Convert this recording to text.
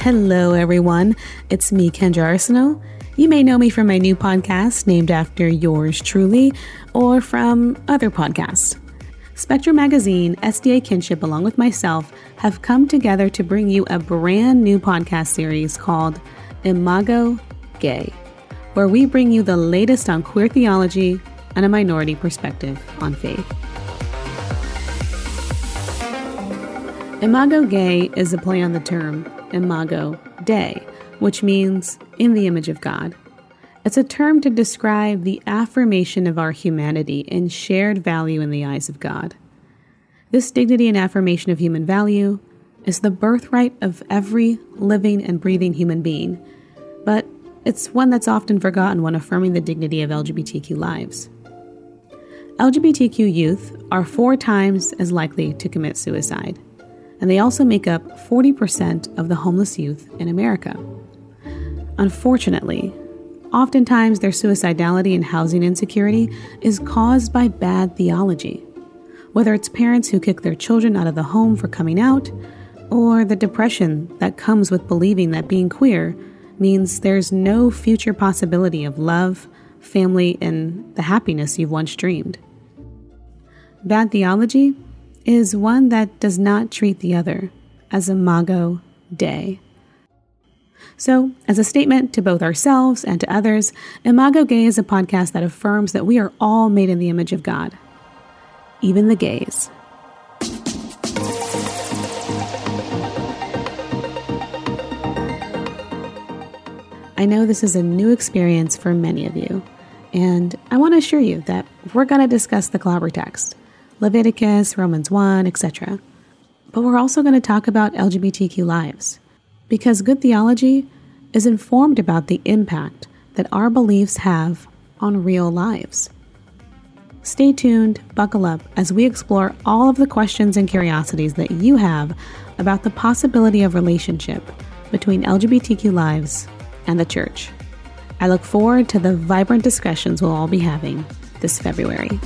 Hello, everyone. It's me, Kendra Arseneaux. You may know me from my new podcast named after yours truly, or from other podcasts. Spectrum Magazine, SDA Kinship, along with myself, have come together to bring you a brand new podcast series called Imago Gei, where we bring you the latest on queer theology and a minority perspective on faith. Imago Gei is a play on the term Imago Dei, which means in the image of God. It's a term to describe the affirmation of our humanity and shared value in the eyes of God. This dignity and affirmation of human value is the birthright of every living and breathing human being, but it's one that's often forgotten when affirming the dignity of LGBTQ lives. LGBTQ youth are four times as likely to commit suicide and they also make up 40% of the homeless youth in America. Unfortunately, oftentimes their suicidality and housing insecurity is caused by bad theology, whether it's parents who kick their children out of the home for coming out, or the depression that comes with believing that being queer means there's no future possibility of love, family, and the happiness you've once dreamed. Bad theology is one that does not treat the other as Imago Dei. So, as a statement to both ourselves and to others, Imago Gei is a podcast that affirms that we are all made in the image of God, even the gays. I know this is a new experience for many of you, and I want to assure you that we're going to discuss the clobber text. Leviticus, Romans 1, etc. But we're also going to talk about LGBTQ lives because good theology is informed about the impact that our beliefs have on real lives. Stay tuned, buckle up as we explore all of the questions and curiosities that you have about the possibility of relationship between LGBTQ lives and the church. I look forward to the vibrant discussions we'll all be having this February.